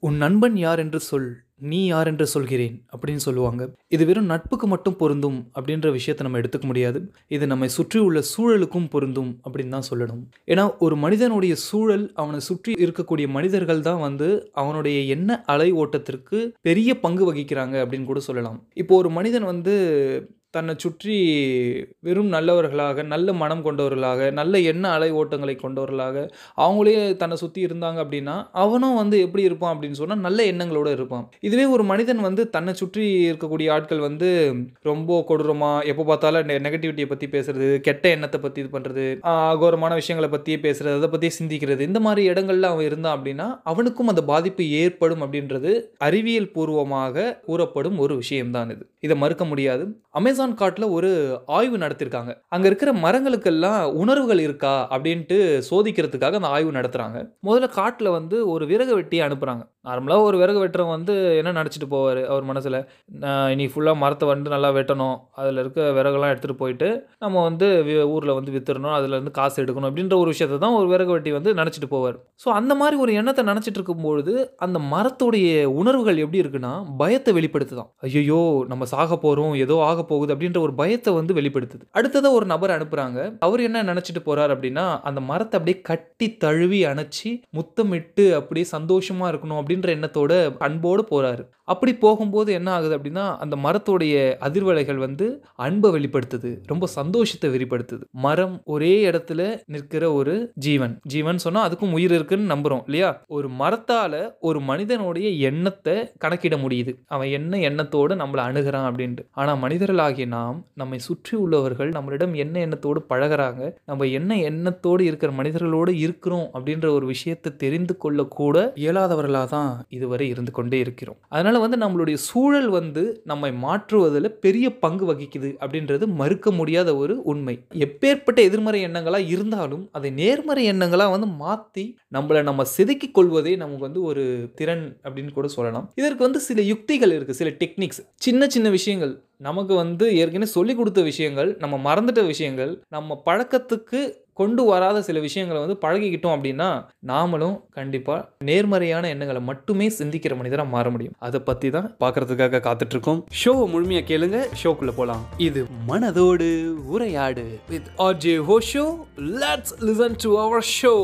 உன் நண்பன் யார் என்று சொல் நீ யார் என்று சொல்கிறேன்? அப்படின்னு சொல்லுவாங்க. இது வெறும் நட்புக்கு மட்டும் பொருந்தும் அப்படின்ற விஷயத்தை நம்ம எடுத்துக்க முடியாது. இது நம்மை சுற்றி உள்ள சூழலுக்கும் பொருந்தும் அப்படின்னு தான் சொல்லணும். ஏன்னா ஒரு மனிதனுடைய சூழல் அவனை சுற்றி இருக்கக்கூடிய மனிதர்கள் தான் வந்து அவனுடைய எண்ண அலை ஓட்டத்திற்கு பெரிய பங்கு வகிக்கிறாங்க அப்படின்னு கூட சொல்லலாம். இப்போ ஒரு மனிதன் வந்து தன்னை சுற்றி வெறும் நல்லவர்களாக நல்ல மனம் கொண்டவர்களாக நல்ல எண்ண அலை ஓட்டங்களை கொண்டவர்களாக அவங்களே தன்னை சுற்றி இருந்தாங்க அப்படின்னா அவனும் வந்து எப்படி இருப்பான் அப்படின்னு சொன்னால் நல்ல எண்ணங்களோடு இருப்பான். இதுவே ஒரு மனிதன் வந்து தன்னை சுற்றி இருக்கக்கூடிய ஆட்கள் வந்து ரொம்ப கொடூரமாக எப்போ பார்த்தாலும் நெகட்டிவிட்டியை பற்றி பேசுறது கெட்ட எண்ணத்தை பற்றி இது பண்ணுறது அகோரமான விஷயங்களை பற்றியே பேசுறது அதை பற்றியே சிந்திக்கிறது இந்த மாதிரி இடங்கள்ல அவன் இருந்தான் அப்படின்னா அவனுக்கும் அந்த பாதிப்பு ஏற்படும் அப்படின்றது அறிவியல் பூர்வமாக கூறப்படும் ஒரு விஷயம்தான் இது. இதை மறுக்க முடியாது. அமேசான் காட்டில் ஒரு ஆய்வு நடத்திருக்காங்க. அங்கே இருக்கிற மரங்களுக்கெல்லாம் உணர்வுகள் இருக்கா அப்படின்ட்டு சோதிக்கிறதுக்காக அந்த ஆய்வு நடத்துகிறாங்க முதல்ல காட்டில் வந்து ஒரு விறகு வெட்டியை அனுப்புகிறாங்க நார்மலாக ஒரு விறகு வெட்டுறவங்க வந்து என்ன நினச்சிட்டு போவார்? அவர் மனசில் இன்னைக்கு ஃபுல்லாக மரத்தை வந்து நல்லா வெட்டணும். அதில் இருக்க விறகுலாம் எடுத்துகிட்டு போயிட்டு நம்ம வந்து ஊரில் வந்து வித்துடணும். அதுலேருந்து காசு எடுக்கணும். அப்படின்ற ஒரு விஷயத்தை தான் ஒரு விறகு வெட்டி வந்து நினச்சிட்டு போவார். ஸோ அந்த மாதிரி ஒரு எண்ணத்தை நினச்சிட்டு இருக்கும்பொழுது அந்த மரத்துடைய உணர்வுகள் எப்படி இருக்குன்னா பயத்தை வெளிப்படுத்துதான். ஐயோ நம்ம சாக போகிறோம் ஏதோ ஆக போகுது அப்படின்ற ஒரு பயத்தை வந்து வெளிப்படுத்துது. அடுத்ததாக ஒரு நபர் அனுப்புகிறாங்க அவர் என்ன நினச்சிட்டு போகிறார் அப்படின்னா அந்த மரத்தை அப்படியே கட்டி தழுவி அணைச்சி முத்தமிட்டு அப்படியே சந்தோஷமாக இருக்கணும் அப்படின்ற எண்ணத்தோட அன்போடு போகிறாரு அப்படி போகும்போது என்ன ஆகுது அப்படின்னா அந்த மரத்தோடைய அதிர்வலைகள் வந்து அன்பை வெளிப்படுத்துது. ரொம்ப சந்தோஷத்தை வெளிப்படுத்துது. மரம் ஒரே இடத்துல நிற்கிற ஒரு ஜீவன். ஜீவன் சொன்னா அதுக்கும் உயிர் இருக்குன்னு நம்புறோம் இல்லையா? ஒரு மரத்தால ஒரு மனிதனுடைய எண்ணத்தை கணக்கிட முடியுது. அவன் என்ன எண்ணத்தோடு நம்மளை அணுகிறான் அப்படின்ட்டு. ஆனா மனிதர்களாகிய நாம் நம்மை சுற்றி உள்ளவர்கள் நம்மளிடம் என்ன எண்ணத்தோடு பழகிறாங்க நம்ம என்ன எண்ணத்தோடு இருக்கிற மனிதர்களோடு இருக்கிறோம் அப்படின்ற ஒரு விஷயத்தை தெரிந்து கொள்ளக்கூட இயலாதவர்களாக தான் இதுவரை இருந்து கொண்டே இருக்கிறோம். அதனால் வந்து நம்மளுடைய சூழல் வந்து நம்மை மாற்றுவதில் பெரிய பங்கு வகிக்குது அப்படின்றது மறுக்க முடியாத ஒரு உண்மை. எப்பேற்பட்ட எதிர்மறை எண்ணங்களாக இருந்தாலும் அதை நேர்மறை எண்ணங்களாக வந்து மாற்றி நம்மளை நம்ம செதுக்கிக் கொள்வதே நமக்கு வந்து ஒரு திறன் அப்படின்னு கூட சொல்லலாம். இதற்கு வந்து சில யுக்திகள் இருக்குது சில டெக்னிக்ஸ் சின்ன சின்ன விஷயங்கள் நமக்கு வந்து ஏற்கனவே சொல்லி கொடுத்த விஷயங்கள் நம்ம மறந்துட்ட விஷயங்கள் நம்ம பழக்கத்துக்கு கொண்டு வராத சில விஷயங்களை வந்து பழகிக்கிட்டோம் அப்படின்னா நாமளும் கண்டிப்பாக நேர்மறையான எண்ணங்களை மட்டுமே சிந்திக்கிற மனிதராக மாற முடியும். அதை பற்றி தான் பார்க்கறதுக்காக காத்துட்ருக்கோம். ஷோவை முழுமையாக கேளுங்க. ஷோக்குள்ளே போகலாம் இது மனதோடு உரையாடு. வித் ஆர்ஜே ஹோ show let's listen to our show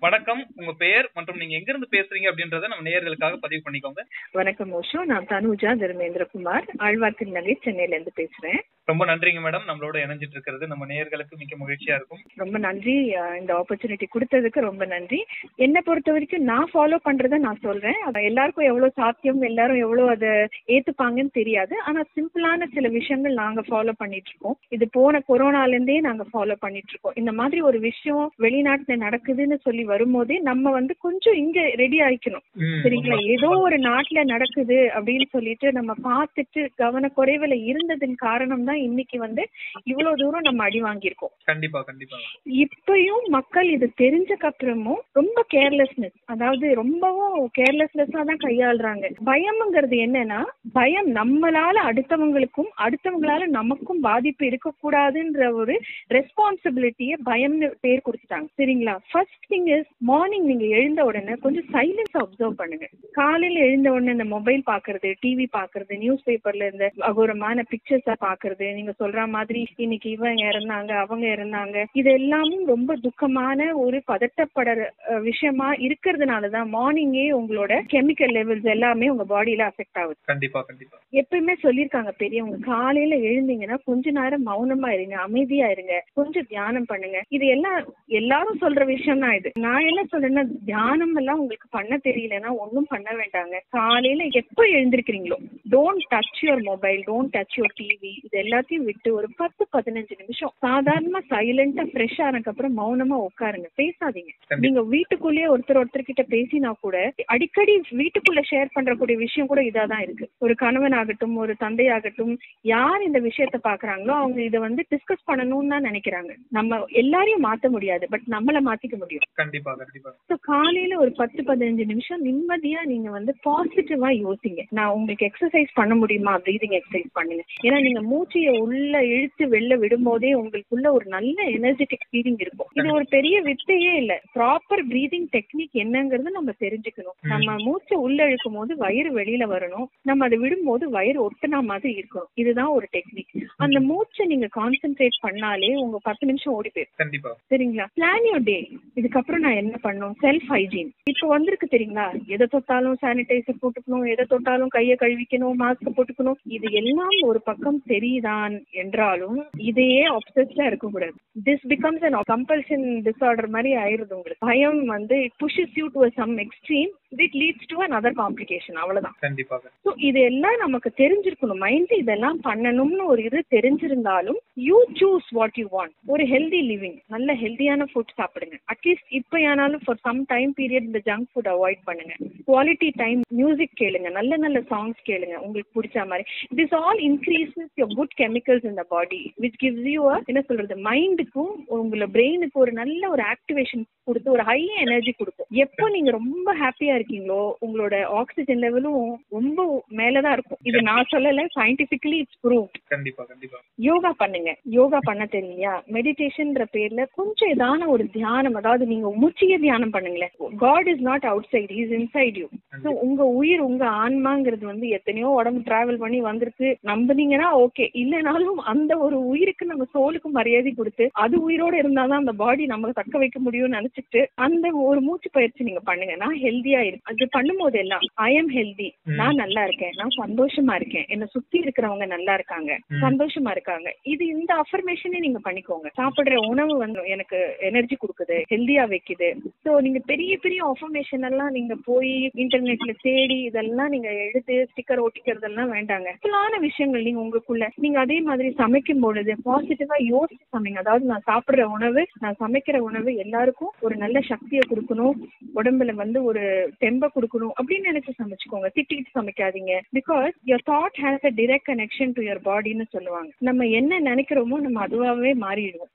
வணக்கம். உங்க பெயர் மற்றும் நீங்க எங்க இருந்து பேசுறீங்க அப்படின்றத நம்ம நேயர்களுக்காக பதிவு பண்ணிக்கோங்க. வணக்கம் ஓஷோ. நான் தனுஜா தர்மேந்திரகுமார். ஆழ்வார்த்தின் நகை சென்னையில இருந்து பேசுறேன். ரொம்ப நன்றிங்க மேடம். நம்மளோட இணைஞ்சிட்டு இருக்கிறது நம்ம நேயர்களுக்கு மிக்க மகிழ்ச்சியா இருக்கும். ரொம்ப நன்றி. இந்த ஆப்பர்ச்சுனிட்டி கொடுத்ததுக்கு ரொம்ப நன்றி. என்னை பொறுத்த வரைக்கும் நான் ஃபாலோ பண்றத நான் சொல்றேன். எல்லாருக்கும் எவ்வளவு சாத்தியம் எல்லாரும் எவ்வளவு அதை ஏத்துப்பாங்கன்னு தெரியாது. ஆனா சிம்பிளான சில விஷயங்கள் நாங்க ஃபாலோ பண்ணிட்டு இருக்கோம் இது போன கொரோனால இருந்தே நாங்க ஃபாலோ பண்ணிட்டு இருக்கோம் இந்த மாதிரி ஒரு விஷயம் வெளிநாட்டுல நடக்குதுன்னு சொல்லி வரும்போதே நம்ம வந்து கொஞ்சம் இங்க ரெடி ஆயிக்கணும். சரிங்களா. ஏதோ ஒரு நாட்டுல நடக்குது அப்படின்னு சொல்லிட்டு நம்ம பார்த்துட்டு கவனக்குறைவுல இருந்ததன் காரணம் தான் இன்னைக்கு வந்து இவ்வளவு தூரம் நம்ம அடி வாங்கியிருக்கோம். கண்டிப்பா கண்டிப்பா. இப்பயும் மக்கள் இது தெரிஞ்சக்கு அப்புறமும் ரொம்ப கேர்லெஸ்னஸ் அதாவது ரொம்பவும் கேர்லெஸ்னஸா தான் கையாளுறாங்க. பயம்ங்கிறது என்னன்னா பயம் நம்மளால அடுத்தவங்களுக்கும் அடுத்தவங்களால நமக்கும் பாதிப்பு இருக்கக்கூடாதுன்ற ஒரு ரெஸ்பான்சிபிலிட்டிய பயம்னு பேர் கொடுத்துட்டாங்க. சரிங்களா? ஃபர்ஸ்ட் திங் இஸ் மார்னிங் நீங்க எழுந்த உடனே கொஞ்சம் சைலன்ஸ் அப்சர்வ் பண்ணுங்க. காலையில எழுந்த உடனே இந்த மொபைல் பாக்குறது டிவி பாக்குறது நியூஸ் பேப்பர்ல இந்த அகோரமான பிக்சர்ஸ பாக்குறது நீங்க சொல்ற மாதிரி இன்னைக்கு இவங்க இறந்தாங்க அவங்க இறந்தாங்க இது எல்லாமும் ரொம்ப துக்கமான ஒரு பதட்டப்படுற விஷயமா இருக்கிறதுனாலதான் மார்னிங்கே உங்களோட கெமிக்கல் லெவல்ஸ் எல்லாமே உங்க பாடியில அஃபெக்ட் ஆகுது. கண்டிப்பா கண்டிப்பா. எப்பயுமே சொல்லியிருக்காங்க பெரியவங்க காலையில எழுந்தீங்கன்னா கொஞ்ச நேரம் மௌனமா இருங்க அமைதியா இருங்க கொஞ்சம் தியானம் பண்ணுங்க. இது எல்லாம் எல்லாரும் சொல்ற விஷயம் தான் இது. நான் என்ன சொல்றேன்னா தியானம் எல்லாம் உங்களுக்கு பண்ண தெரியலன்னா ஒண்ணும் பண்ண வேண்டாங்க. காலையில எப்ப எழுந்திருக்கிறீங்களோ don't touch your mobile don't touch your TV இது எல்லாத்தையும் விட்டு ஒரு பத்து பதினஞ்சு நிமிஷம் சாதாரணமா சைலண்டா ஃப்ரெஷ் ஆனதுக்கு அப்புறம் மௌனமா உட்காருங்க. பேசாதீங்க. நீங்க வீட்டுக்குள்ளேயே ஒருத்தர் ஒருத்தர் கிட்ட பேசினா கூட அடிக்கடி வீட்டுக்குள்ள ஷேர் பண்றக்கூடிய விஷயம் கூட இதாதான் இருக்கு. ஒரு கணவன் ஆகட்டும் ஒரு தந்தையாகட்டும் யார் இந்த விஷயத்த பாக்குறாங்களோ அவங்க இதை வந்து டிஸ்கஸ் பண்ணணும்னு தான் நினைக்கிறாங்க. நம்ம எல்லாரையும் மாத்த முடியாது பட் நம்மள மாத்திக்க முடியும். கண்டிப்பா கண்டிப்பா. ஸோ காலையில ஒரு பத்து பதினஞ்சு நிமிஷம் நிம்மதியா நீங்க வந்து பாசிட்டிவா யோசிங்க. நான் உங்களுக்கு எக்ஸசைஸ் பண்ண முடியுமா? ப்ரீதிங் எக்ஸசைஸ் பண்ணுங்க. ஏன்னா நீங்க மூச்சைய உள்ள இழுத்து வெளில விடும்போதே உங்களுக்குள்ள ஒரு நல்ல எனர்ஜெட்டிக் ஃபீலிங் இருக்கும். இது ஒரு பெரிய வித்தையே இல்ல. ப்ராப்பர் ப்ரீதிங் டெக்னிக் என்னங்கிறது நம்ம தெரிஞ்சுக்கணும். நம்ம மூச்சை உள்ள இழுக்கும் போது வயிறு வெளியில வரணும். நம்ம அதை விடும்போது வயிறு ஒட்டுனா மாதிரி இருக்கணும். இதுதான் ஒரு டெக்னிக் அந்த மூச்சை நீங்க கான்சென்ட்ரேட் பண்ணாலே உங்க பத்து நிமிஷம் ஓடி போயிடும் சரிங்களா? பிளான் யோர் டே இதுக்கப்புறம் நான் என்ன பண்ணணும் செல்ஃப் ஹைஜீன் இப்போ வந்திருக்கு தெரியுங்களா? எதை தொட்டாலும் சானிடைசர் போட்டுக்கணும் எதை தொட்டாலும் கையை கழுவிக்கணும் மாஸ்க் போட்டுக்கணும். இது எல்லாம் ஒரு பக்கம் சரிதான் என்றாலும் இதையே ஆப்சஸ்டா இருக்கக்கூடாது. This becomes an compulsion disorder மாதிரி ஆயிருது உங்களுக்கு. பயம் வந்து it pushes you to some extreme it leads to another complication அவ்வளவுதான் கண்டிப்பா ஸோ இதெல்லாம் நமக்கு தெரிஞ்சிருக்கணும். மைண்ட் இதெல்லாம் பண்ணணும்னு ஒரு இது தெரிஞ்சிருந்தாலும் you choose what you want ஒரு ஹெல்தி லிவிங் நல்ல ஹெல்தியான ஃபுட் சாப்பிடுங்க. அட்லீஸ்ட் இப்போ ஆனாலும் ஃபார் சம் டைம் பீரியட் இந்த ஜங்க் ஃபுட் அவாய்ட் பண்ணுங்க. குவாலிட்டி டைம் மியூசிக் கேளுங்க. நல்ல நல்ல சாங்ஸ் கேளுங்க. உங்களுக்கு பிடிச்ச மாதிரி. This all increases your good chemicals in the body which gives you என்ன சொல்றது மைண்டுக்கும் உங்களோட பிரெயினுக்கு ஒரு நல்ல ஒரு ஆக்டிவேஷன் கொடுத்து ஒரு ஹை எனர்ஜி கொடுக்கும். எப்போ நீங்க ரொம்ப ஹாப்பியா இருக்கீங்களோ உங்களோட ஆக்சிஜன் லெவலும் ரொம்ப மேலதான் இருக்கும். இது நான் சொல்லல சயின்டிபிக்கலி இட்ஸ் ப்ரூவ் கண்டிப்பா கண்டிப்பா. யோகா பண்ணுங்க. யோகா பண்ண தெரியலையா மெடிடேஷன்ன்ற பேர்ல கொஞ்சம் ஏதான ஒரு தியானம் அதாவது நீங்க மூச்சிய தியானம் பண்ணுங்களேன். God is not outside is inside you so உங்க உயிர் உங்க ஆன்மாங்கிறது வந்து எத்தனையோ உடம்பு டிராவல் பண்ணி வந்திருக்கு. நம்புனீங்கன்னா ஓகே இல்லைனாலும் அந்த ஒரு உயிருக்கு நம்ம சோலுக்கு மரியாதை கொடுத்து அது உயிரோட இருந்தாதான் அந்த பாடி நம்ம தக்க வைக்க முடியும்னு நினைச்சிட்டு அந்த ஒரு மூச்சு பயிற்சி நீங்க பண்ணுங்க. நான் ஹெல்தியா இருக்கேன். அது பண்ணும்போது எல்லாம் ஐ எம் ஹெல்தி நான் நல்லா இருக்கேன். நான் சந்தோஷமா இருக்கேன். என்னை சுத்தி இருக்கிறவங்க நல்லா இருக்காங்க. சந்தோஷமா இருக்காங்க. இது இந்த அஃபர்மேஷனே நீங்க பண்ணிக்கோங்க. சாப்பிடுற உணவு வந்து எனக்கு எனர்ஜி கொடுக்குது ஹெல்தியா வைக்குது. ஸோ நீங்க பெரிய பெரிய அஃபர்மேஷன் எல்லாம் நீங்க போய் இன்டர்நெட்ல தேடி இதெல்லாம் நீங்க எடுத்து ஸ்டிக்கர் ஒட்டிக்கிறதெல்லாம் வேண்டாங்க. சிம்பிளான விஷயங்கள் நீங்க உங்களுக்குள்ள. நீங்க அதே மாதிரி சமைக்கும் பொழுது பாசிட்டிவா யோசிச்சு சமைங்க. அதாவது நான் சாப்பிடுற உணவு நான் சமைக்கிற உணவு எல்லாருக்கும் ஒரு நல்ல சக்தியை கொடுக்கணும். உடம்புல வந்து ஒரு தெம்ப கொடுக்கணும் அப்படின்னு நினைச்சு சமைச்சுக்கோங்க. திட்டிட்டு சமைக்காதீங்க. Because your thought has a direct connection to your பாடின்னு சொல்லுவாங்க. நம்ம என்ன நினைக்கிறோமோ நம்ம அதுவாகவே மாறிடுவோம்.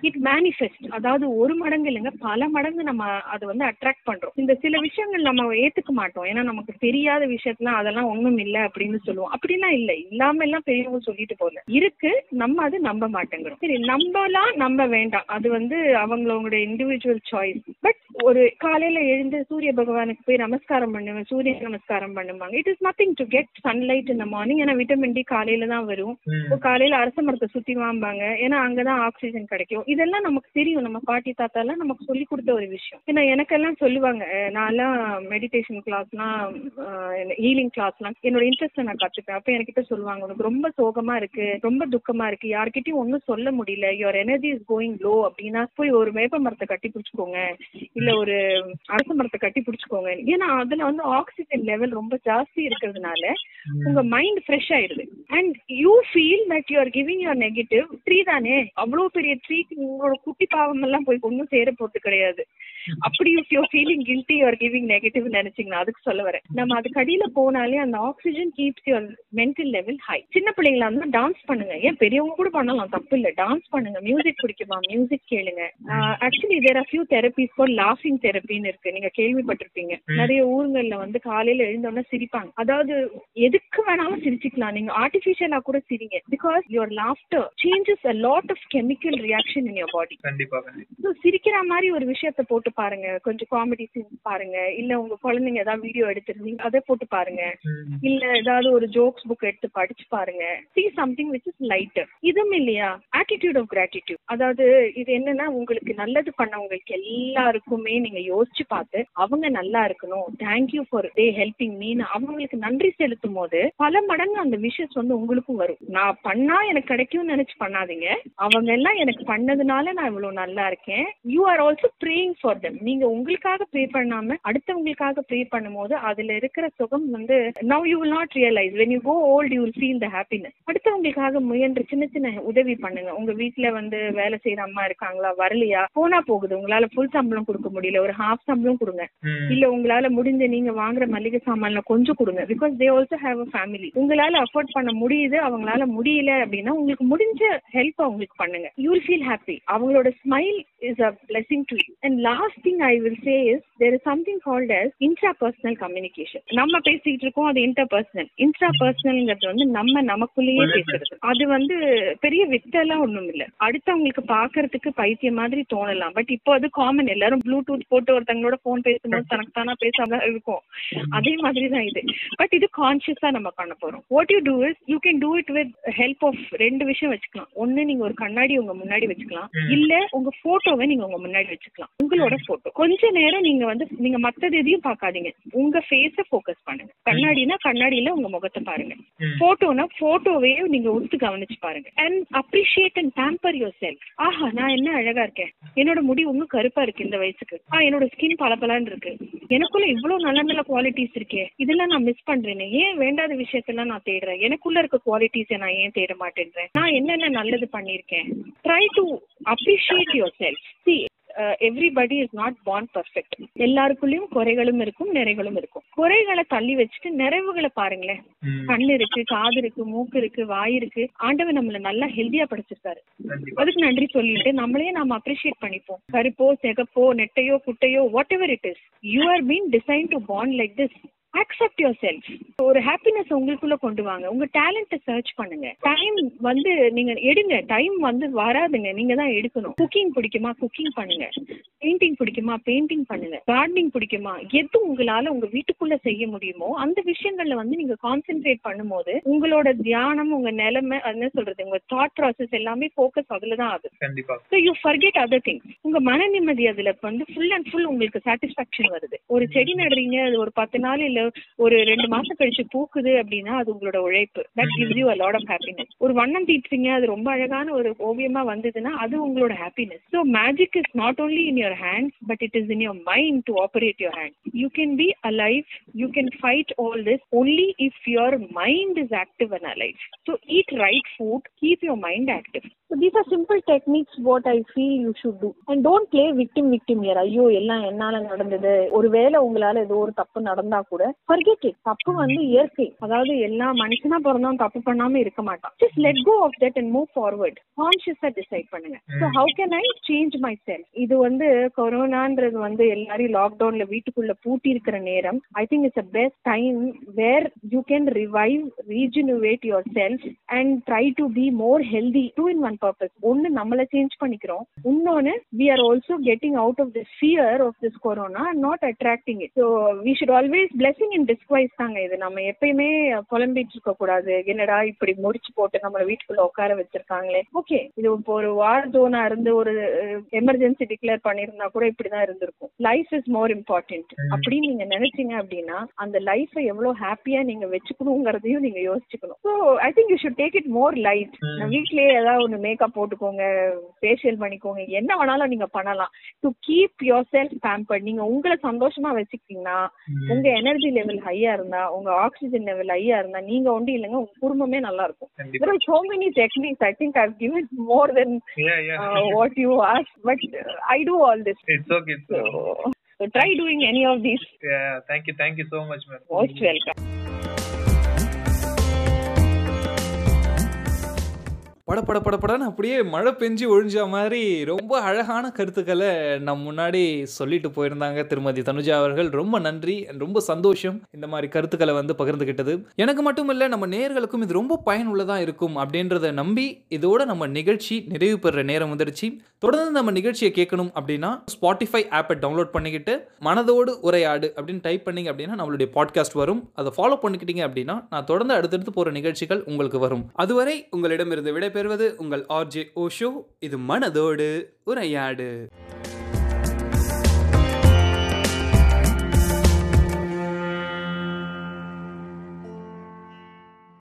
இட் மேனிஃபெஸ்ட் அதாவது ஒரு மடங்கு இல்லைங்க பல மடங்கு நம்ம அதை வந்து அட்ராக்ட் பண்றோம். இந்த சில விஷயங்கள் நம்ம ஏத்துக்க மாட்டோம். ஏன்னா நமக்கு தெரியாத விஷயத்துல அதெல்லாம் ஒண்ணும் இல்ல அப்படின்னு சொல்லுவோம். அப்படிலாம் இல்ல. இல்லாம எல்லாம் பெரியவங்க சொல்லிட்டு போல இருக்கு. நம்ம அது நம்ப மாட்டேங்கிறோம். சரி நம்பலாம் நம்ப வேண்டாம். அது வந்து அவங்களோட இண்டிவிஜுவல் சாய்ஸ் பட் ஒரு காலையில எழுந்து சூரிய பகவானுக்கு போய் நமஸ்காரம் பண்ணுவேன் சூரிய நமஸ்காரம் பண்ணுவாங்க it is nothing to get sunlight இந்த மார்னிங் ஏன்னா விட்டமின் டி காலையில தான் வரும். இப்போ காலையில அரச மரத்தை சுத்தி வாம்பாங்க ஏன்னா அங்கதான் ஆக்சிஜன் கிடைக்கும். இதெல்லாம் நமக்கு தெரியும். நம்ம பாட்டி தாத்தா எல்லாம் நமக்கு சொல்லி கொடுத்த ஒரு விஷயம். ஏன்னா எனக்கெல்லாம் சொல்லுவாங்க நான்லாம் மெடிடேஷன் கிளாஸ்லாம் ஹீலிங் கிளாஸ்லாம் என்னோட இன்ட்ரெஸ்ட் நான் கத்துப்பேன். அப்ப என்கிட்ட சொல்லுவாங்க உனக்கு ரொம்ப சோகமா இருக்கு ரொம்ப துக்கமா இருக்கு யார்கிட்டயும் ஒன்னும் சொல்ல முடியல your energy is going low அப்படின்னா போய் ஒரு வேப்ப மரத்தை கட்டி பிடிச்சுக்கோங்க இல்ல ஒரு அரச மரத்தை கட்டி பிடிச்சுக்கோங்க. ஏன்னா அதுல வந்து ஆக்சிஜன் லெவல் ரொம்ப ஜாஸ்தி இருக்கிறதுனால உங்க மைண்ட் ஃப்ரெஷ் ஆயிருது and you feel that you are giving your negative tree தானே? அவ்வளவு பெரிய ட்ரீக்கு உங்களோட குட்டி பாவம் எல்லாம் போய் ஒன்றும் சேர போட்டு கிடையாது. அப்படி if you feeling guilty you're giving negative நினைச்சீங்கன்னா அதுக்கு சொல்ல வரேன். நம்ம அதுக்கு அடியில போனாலே அந்த oxygen keeps your mental level high சின்ன பிள்ளைங்களா இருந்தா டான்ஸ் பண்ணுங்க. ஏன் பெரியவங்க கூட பண்ணலாம்? தப்பு இல்ல. டான்ஸ் பண்ணுங்க. மியூசிக் பிடிக்குமா? மியூசிக் கேளுங்க. Actually there are few therapies for லாஃபிங் தெரப்பின்னு இருக்கு. நீங்க கேள்விப்பட்டிருப்பீங்க. நிறைய ஊருங்கள்ல வந்து காலையில எழுந்தோடனே சிரிப்பாங்க. அதாவது எதுக்கு வேணாலும் சிரிச்சுக்கலாம். நீங்க ஆர்டிபிஷியலா கூட சிரிங்க. Because your laughter changes a lot of chemical reaction in your body சிரிக்கிற மாதிரி ஒரு விஷயத்த போட்டு பாருங்க. கொஞ்சம் காமெடி சீன்ஸ் பாருங்க. இல்ல உங்க குழந்தைங்க ஏதாவது வீடியோ எடுத்திருந்தீங்க அதை போட்டு பாருங்க. இல்ல ஏதாவது ஒரு ஜோக்ஸ் புக் எடுத்து படிச்சு பாருங்க. See something which is lighter இதுவும் இல்லையா? ஆட்டிடியூட் ஆஃப் கிராட்டிடியூட் அதாவது இது என்னன்னா உங்களுக்கு நல்லது பண்ணவங்களுக்கு எல்லாருக்குமே நீங்க யோசிச்சு பார்த்து அவங்க நல்லா இருக்கணும். Thank you for the helping மீன்னு அவங்களுக்கு நன்றி செலுத்தும் போது பல மடங்கு அந்த விஷஸ் வந்து உங்களுக்கும் வரும். நான் பண்ணா எனக்கு கிடைக்கும்னு நினைச்சு பண்ணாதீங்க. அவங்க எல்லாம் எனக்கு பண்ணதுனால நான் இவ்வளவு நல்லா இருக்கேன். You are also praying for them. நீங்க உங்களுக்காக ப்ரே பண்ணாம அடுத்தவங்களுக்காக ப்ரே பண்ணும்போது அதுல இருக்கிற சுகம் வந்து now you will not realise when you go old you will feel the happiness அடுத்தவங்களுக்காக முயன்று சின்ன சின்ன உதவி பண்ணுங்க. உங்க வீட்ல வந்து வேலை செய்யற அம்மா இருக்காங்களா? வரலையா? போனா போகுது. உங்களால ஃபுல் சம்பளம் கொடுக்க முடியல. ஒரு ஹாஃப் சம்பளம் கொடுங்க. இல்ல உங்களால முடிஞ்ச நீங்க வாங்குற மளிகை சாமான்ல கொஞ்சம் கொடுங்க. Because they also have a family உங்களால அஃபோர்ட் பண்ண முடியுது அவங்களால முடியல அப்படின்னா உங்களுக்கு முடிஞ்ச ஹெல்ப் அவங்களுக்கு பண்ணுங்க. யூ ஃபீல் ஹாப்பி அவங்களோட smile is a blessing to you and last I will say is there is something called as intrapersonal communication நம்ம பேசிக்கிட்டு இருக்கோம் அது இன்டர் பர்சனல் இன்ட்ரா பர்சனல்ங்கிறது வந்து நம்ம நமக்குள்ளேயே பேசுறது. அது வந்து பெரிய வித்தெல்லாம் ஒண்ணும் இல்ல. அடுத்தவங்களுக்கு பாக்குறதுக்கு பைத்தியம் மாதிரி தோணலாம். பட் இப்போ அது காமன் எல்லாரும் ப்ளூடூத் போட்டு ஒருத்தங்களோட போன் பேசும்போது தனக்கு தானா பேசாம இருக்கும். அதே மாதிரி தான் இது. பட் இது கான்சியஸா நம்ம பண்ண போறோம். What you do is you can do it with help of ரெண்டு விஷயம் வச்சுக்கலாம். ஒன்னு நீங்க ஒரு கண்ணாடி உங்க முன்னாடி வச்சுக்கலாம். இல்ல உங்க போட்டோவை நீங்க உங்க முன்னாடி வச்சுக்கலாம். உங்களோட போட்டோ கொஞ்ச நேரம் நீங்க வந்து நீங்க மத்தது எதையும் பார்க்காதீங்க. உங்க ஃபேஸ ஃபோக்கஸ் பண்ணுங்க. கண்ணாடினா கண்ணாடியில உங்க முகத்தை பாருங்க. போட்டோனா போட்டோவே நீங்க உத்து கவனிச்சு பாருங்க. And appreciate and pamper yourself ஆஹா நான் என்ன அழகா இருக்கேன். என்னோட முடி இன்னும் கருப்பா இருக்கு இந்த வயசுக்கு. ஆ என்னோட ஸ்கின் பளபளன்னு இருக்கு. எனக்குள்ள இவ்வளவு நல்ல நல்ல குவாலிட்டிஸ் இருக்கே. இதெல்லாம் நான் மிஸ் பண்றேனே. ஏன் வேண்டாத விஷயத்தெல்லாம் நான் தேடுறேன்? எனக்குள்ள இருக்க குவாலிட்டிஸை நான் ஏன் தேட மாட்டேன்றேன்? நான் என்னென்ன நல்லது பண்ணியிருக்கேன்? Try to appreciate yourself see everybody is not born perfect எல்லாருக்குள்ளயும் குறைகளும் இருக்கும் நிறைகளும் இருக்கும். குறைகளை தள்ளி வச்சுட்டு நிறைவுகளை பாருங்களேன். கண்ணு இருக்கு காது இருக்கு மூக்கு இருக்கு வாய் இருக்கு. ஆண்டவன் நம்மள நல்லா ஹெல்தியா படைச்சிருக்காரு. அதுக்கு நன்றி சொல்லிட்டு நம்மளே நாம அப்ரிஷியேட் பண்ணிப்போம். கருப்போ சிகப்போ நெட்டையோ குட்டையோ whatever it is you are been design to bond like this accept yourself ஒரு ஹாப்பினஸ் உங்களுக்குள்ள கொண்டு வாங்க. உங்க டேலண்ட்டை சர்ச் பண்ணுங்க. டைம் வந்து நீங்க எடுங்க. டைம் வந்து வராதுங்க. நீங்க தான் எடுக்கணும். குக்கிங் பிடிக்குமா? குக்கிங் பண்ணுங்க. பெயிண்டிங் பிடிக்குமா? பெயிண்டிங் பண்ணுங்க. கார்டனிங் பிடிக்குமா? எது உங்களால உங்க வீட்டுக்குள்ள செய்ய முடியுமோ அந்த விஷயங்கள்ல வந்து நீங்க கான்சென்ட்ரேட் பண்ணும்போது உங்களோட தியானம் உங்க நிலைமை என்ன சொல்றது உங்க தாட் ப்ராசஸ் எல்லாமே ஃபோக்கஸ் அதுல தான் ஆகுது. கண்டிப்பா. So you forget other things உங்க மன நிம்மதி அதுல வந்து ஃபுல் அண்ட் ஃபுல் உங்களுக்கு சாட்டிஸ்ஃபேக்ஷன் வருது. ஒரு செடி நடுறீங்க அது ஒரு பத்து நாள் இல்ல ஒரு ரெண்டு மாசம் கழிச்சு பூக்குது அப்படின்னா அது உங்களோட உழைப்பு. That gives you a lot of happiness ஒரு வண்ணம் தீட்டுறீங்க அது ரொம்ப அழகான ஒரு ஓவியமா வந்ததுன்னா அது உங்களோட happiness so magic is not only in your hands but it is in your mind to operate your hand you can be alive you can fight all this only if your mind is active and alive so eat right food keep your mind active So these are simple techniques what I feel you should do. And don't play victim victim here. ஐயோ எல்லாம் என்னால நடந்தது. ஒருவேளை உங்களால ஏதோ ஒரு தப்பு நடந்தா கூட forget it. தப்பு வந்து இயற்கை. அதாவது எல்லா மனுஷனா பிறந்தவன் தப்பு பண்ணாம இருக்க மாட்டான். Just let go of that and move forward. கான்சியஸா டிசைட் பண்ணுங்க. So how can I change myself? இது வந்து கொரோனான்றது வந்து எல்லாரையும் லாக்டவுன்ல வீட்டுக்குள்ள பூட்டி இருக்கிற நேரம். I think it's a best time where you can revive rejuvenate yourself and try to be more healthy two in one purpose ஒன்னு நம்மள சேஞ்ச் பண்ணிக்கிறோம். இன்னொன்னு we are also getting out of the fear of this corona not attracting it so we should always blessing in disguise தாங்க இது. நம்ம எப்பயுமே புலம்பிட்டு இருக்க கூடாது. என்னடா இப்படி முடிச்சு போட்டு நம்மள வீட்டுக்குள்ள உட்கார வச்சிருக்காங்களே. ஓகே இது இப்போ ஒரு வார் ஜோனா இருந்து ஒரு எமர்ஜென்சி டிக்ளேர் பண்ணிருந்தா கூட இப்படிதான் இருந்திருக்கும். லைஃப் இஸ் மோர் இம்பார்ட்டன்ட் அப்படின்னு நீங்க நினைச்சீங்க அப்படின்னா அந்த லைஃபை எவ்வளவு ஹாப்பியா நீங்க வச்சுக்கணுங்கிறதையும் நீங்க யோசிச்சுக்கணும். So I think you should take it more light வீட்லயே ஏதாவது ஒன்று மேக்கப் போட்டுக்கோங்க ஃபேஷியல் பண்ணிக்கோங்க என்ன வேணாலும் நீங்க பண்ணலாம். To keep yourself pampered நீங்க உங்களை சந்தோஷமா வச்சுக்கிட்டீங்கன்னா உங்க எனர்ஜி லெவல் ஹையா இருந்தா உங்க ஆக்சிஜன் லெவல் ஹையா இருந்தா நீங்க ஒண்டி இல்லைங்க உங்க குடும்பமே நல்லா இருக்கும் there are so many techniques i think i've given more than yeah yeah. uh, what you asked but uh, i do all this. It's okay it's so, okay. so try doing any of these. Yeah பட படப்படன்னு அப்படியே மழை பெஞ்சு ஒழிஞ்ச மாதிரி ரொம்ப அழகான கருத்துக்களை நம் முன்னாடி சொல்லிட்டு போயிருந்தாங்க திருமதி தனுஜா அவர்கள். ரொம்ப நன்றி ரொம்ப சந்தோஷம் இந்த மாதிரி கருத்துக்களை வந்து பகிர்ந்துகிட்டது. எனக்கு மட்டும் இல்லை நம்ம நேர்களுக்கும் இது ரொம்ப பயனுள்ளதாக இருக்கும் அப்படின்றத நம்பி இதோட நம்ம நிகழ்ச்சி நிறைவு பெற நேரம் வந்துடுச்சு தொடர்ந்து நம்ம நிகழ்ச்சியை கேட்கணும் அப்படின்னா ஸ்பாட்டிஃபை ஆப்பை டவுன்லோட் பண்ணிக்கிட்டு மனதோடு உரையாடு அப்படின்னு டைப் பண்ணிங்க அப்படின்னா நம்மளுடைய பாட்காஸ்ட் வரும். அதை ஃபாலோ பண்ணிக்கிட்டீங்க அப்படின்னா நான் தொடர்ந்து அடுத்தடுத்து போகிற நிகழ்ச்சிகள் உங்களுக்கு வரும். அதுவரை உங்களிடமிருந்து பெறுவது உங்கள் ஆர்ஜே ஓஷோ. இது மனதோடு உரையாடு.